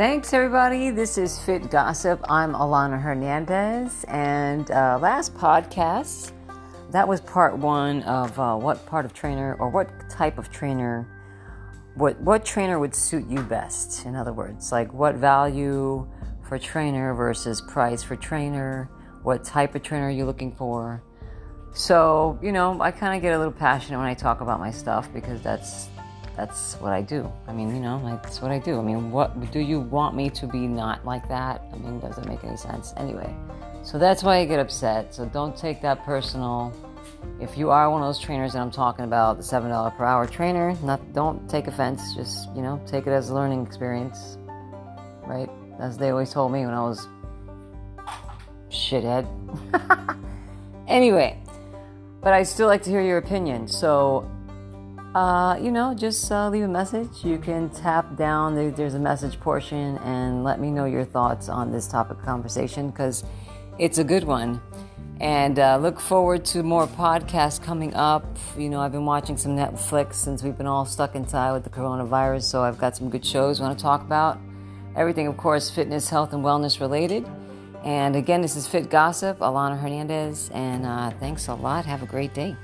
Thanks, everybody. This is Fit Gossip. I'm Alana Hernandez. And uh, last podcast, that was part one of uh, what part of trainer or what type of trainer, what, what trainer would suit you best. In other words, like what value for trainer versus price for trainer, what type of trainer are you looking for. So, you know, I kind of get a little passionate when I talk about my stuff because that's that's what I do. I mean, you know, that's what I do. I mean, what do you want me to be not like that? I mean, does it make any sense? Anyway, so that's why I get upset. So don't take that personal. If you are one of those trainers that I'm talking about, the seven dollar per hour trainer, not don't take offense. Just you know, take it as a learning experience, right? As they always told me when I was shithead. anyway, but I still like to hear your opinion. So uh, you know, just uh, leave a message. You can tap down, there's a message portion, and let me know your thoughts on this topic of conversation because it's a good one. And uh, look forward to more podcasts coming up. You know, I've been watching some Netflix since we've been all stuck inside with the coronavirus, so I've got some good shows I want to talk about. Everything, of course, fitness, health, and wellness related. And again, this is Fit Gossip, Alana Hernandez, and uh, thanks a lot. Have a great day.